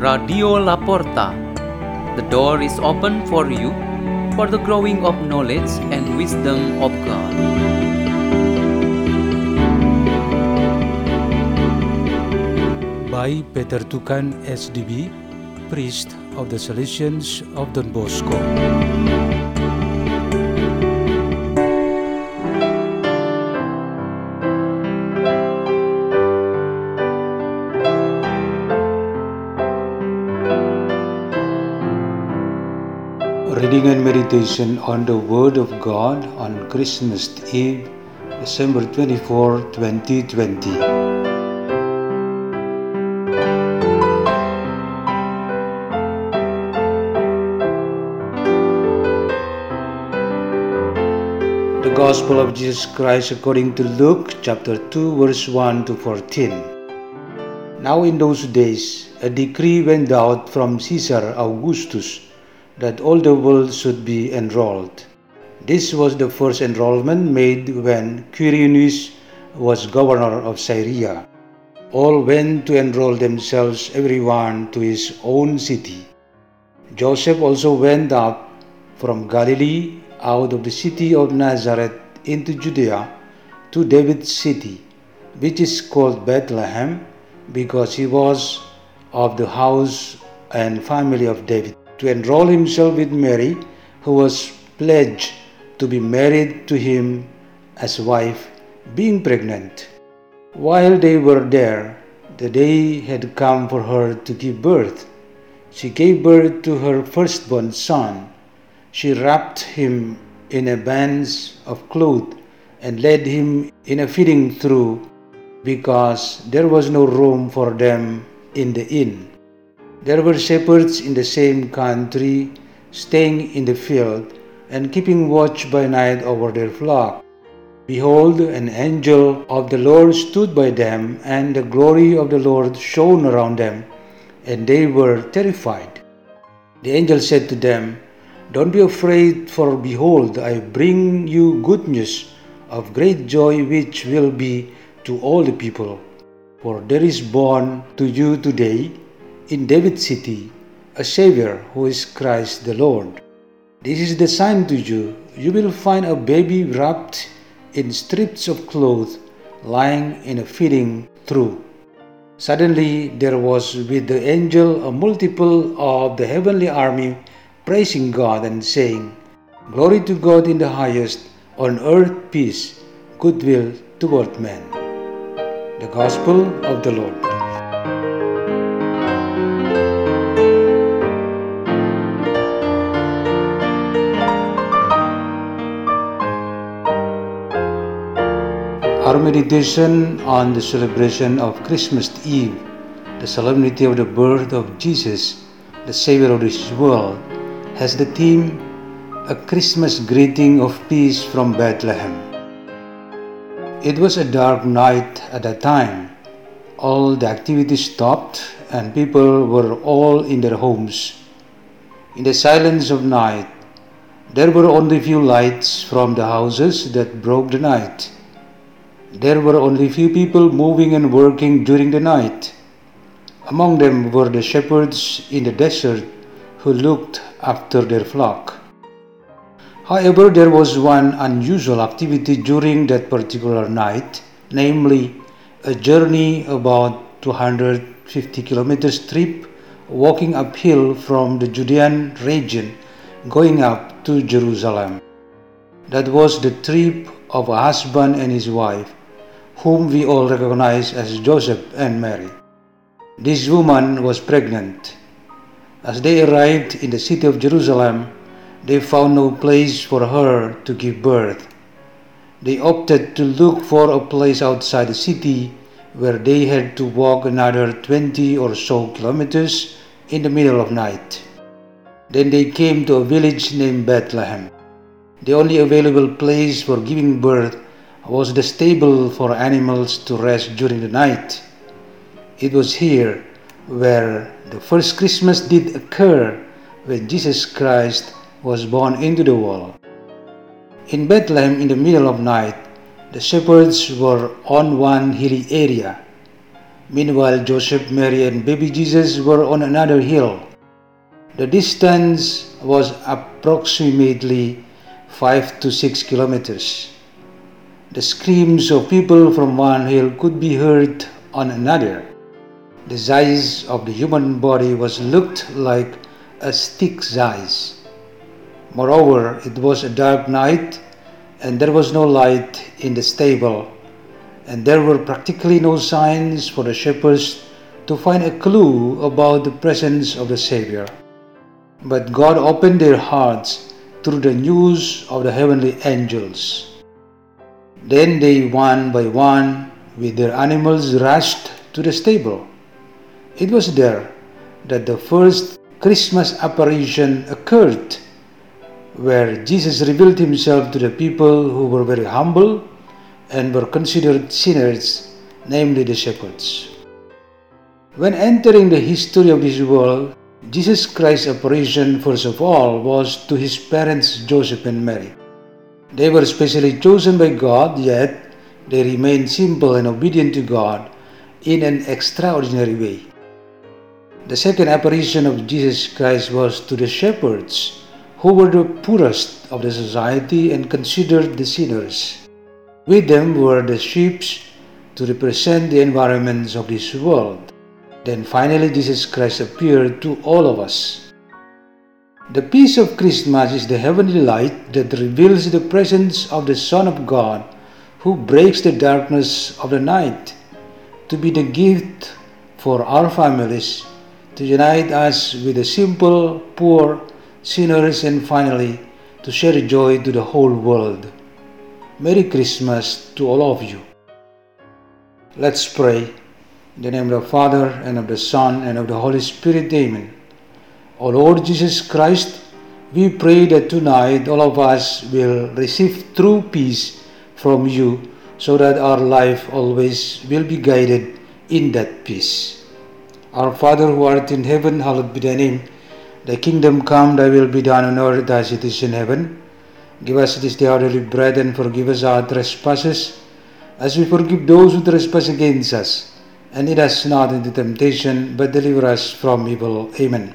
Radio La Porta. The door is open for you for the growing of knowledge and wisdom of God. by Peter Tukan SDB, priest of the Salesians of Don Bosco. Reading and meditation on the Word of God on Christmas Eve, December 24, 2020. The Gospel of Jesus Christ according to Luke chapter 2 verse 1 to 14. Now in those days a decree went out from Caesar Augustus that all the world should be enrolled. This was the first enrollment made when Quirinius was governor of Syria. All went to enroll themselves everyone to his own city. Joseph also went up from Galilee out of the city of Nazareth into Judea to David's city, which is called Bethlehem, because he was of the house and family of David, to enroll himself with Mary, who was pledged to be married to him as wife, being pregnant. While they were there, the day had come for her to give birth. She gave birth to her firstborn son she wrapped him in a band of cloth and led him in a feeding trough because there was no room for them in the inn. There were shepherds in the same country staying in the field and keeping watch by night over their flock. Behold, an angel of the Lord stood by them, and the glory of the Lord shone around them, and they were terrified. The angel said to them, don't be afraid, for behold, I bring you good news of great joy, which will be to all the people. For there is born to you today in David's city a Savior who is Christ the Lord. This is the sign to you you will find a baby wrapped in strips of cloth lying in a feeding trough. Suddenly there was with the angel a multiple of the heavenly army praising God and saying, Glory to God in the highest, on earth peace, goodwill toward men. The Gospel of the Lord. Our meditation on the celebration of Christmas Eve, the solemnity of the birth of Jesus, the Savior of this world, has the theme A Christmas Greeting of Peace from Bethlehem. It was a dark night at that time. All the activities stopped and people were all in their homes. In the silence of night, there were only few lights from the houses that broke the night. There were only few people moving and working during the night. Among them were the shepherds in the desert who looked after their flock. However, there was one unusual activity during that particular night, namely a journey about 250 kilometers trip walking uphill from the Judean region going up to Jerusalem. That was the trip of a husband and his wife, whom we all recognize as Joseph and Mary. This woman was pregnant as they arrived in the city of Jerusalem, they found no place for her to give birth. They opted to look for a place outside the city where they had to walk another 20 or so kilometers in the middle of night. Then they came to a village named Bethlehem. The only available place for giving birth was the stable for animals to rest during the night. It was here where the first Christmas did occur when Jesus Christ was born into the world. In Bethlehem, in the middle of night, the shepherds were on one hilly area. Meanwhile, Joseph, Mary, and baby Jesus were on another hill. The distance was approximately 5 to 6 kilometers. The screams of people from one hill could be heard on another. The size of the human body was looked like a stick size. Moreover, it was a dark night and there was no light in the stable, and there were practically no signs for the shepherds to find a clue about the presence of the Savior. But God opened their hearts through the news of the heavenly angels. Then they, one by one, with their animals, rushed to the stable. It was there that the first Christmas apparition occurred, where Jesus revealed himself to the people who were very humble and were considered sinners, namely the shepherds. When entering the history of this world, Jesus Christ's apparition, first of all, was to his parents Joseph and Mary. They were specially chosen by God, yet they remained simple and obedient to God in an extraordinary way. The second apparition of Jesus Christ was to the shepherds, who were the poorest of the society and considered the sinners. With them were the sheep to represent the environments of this world. Then finally, Jesus Christ appeared to all of us. The peace of Christmas is the heavenly light that reveals the presence of the Son of God who breaks the darkness of the night to be the gift for our families, to unite us with the simple, poor, sinners, and finally to share joy to the whole world. Merry Christmas to all of you. Let's pray. In the name of the Father, and of the Son, and of the Holy Spirit, Amen. O Lord Jesus Christ, we pray that tonight all of us will receive true peace from you so that our life always will be guided in that peace. Our Father who art in heaven, hallowed be thy name. Thy kingdom come, thy will be done on earth as it is in heaven. Give us this day our daily bread and forgive us our trespasses as we forgive those who trespass against us and lead us not into temptation, but deliver us from evil. Amen.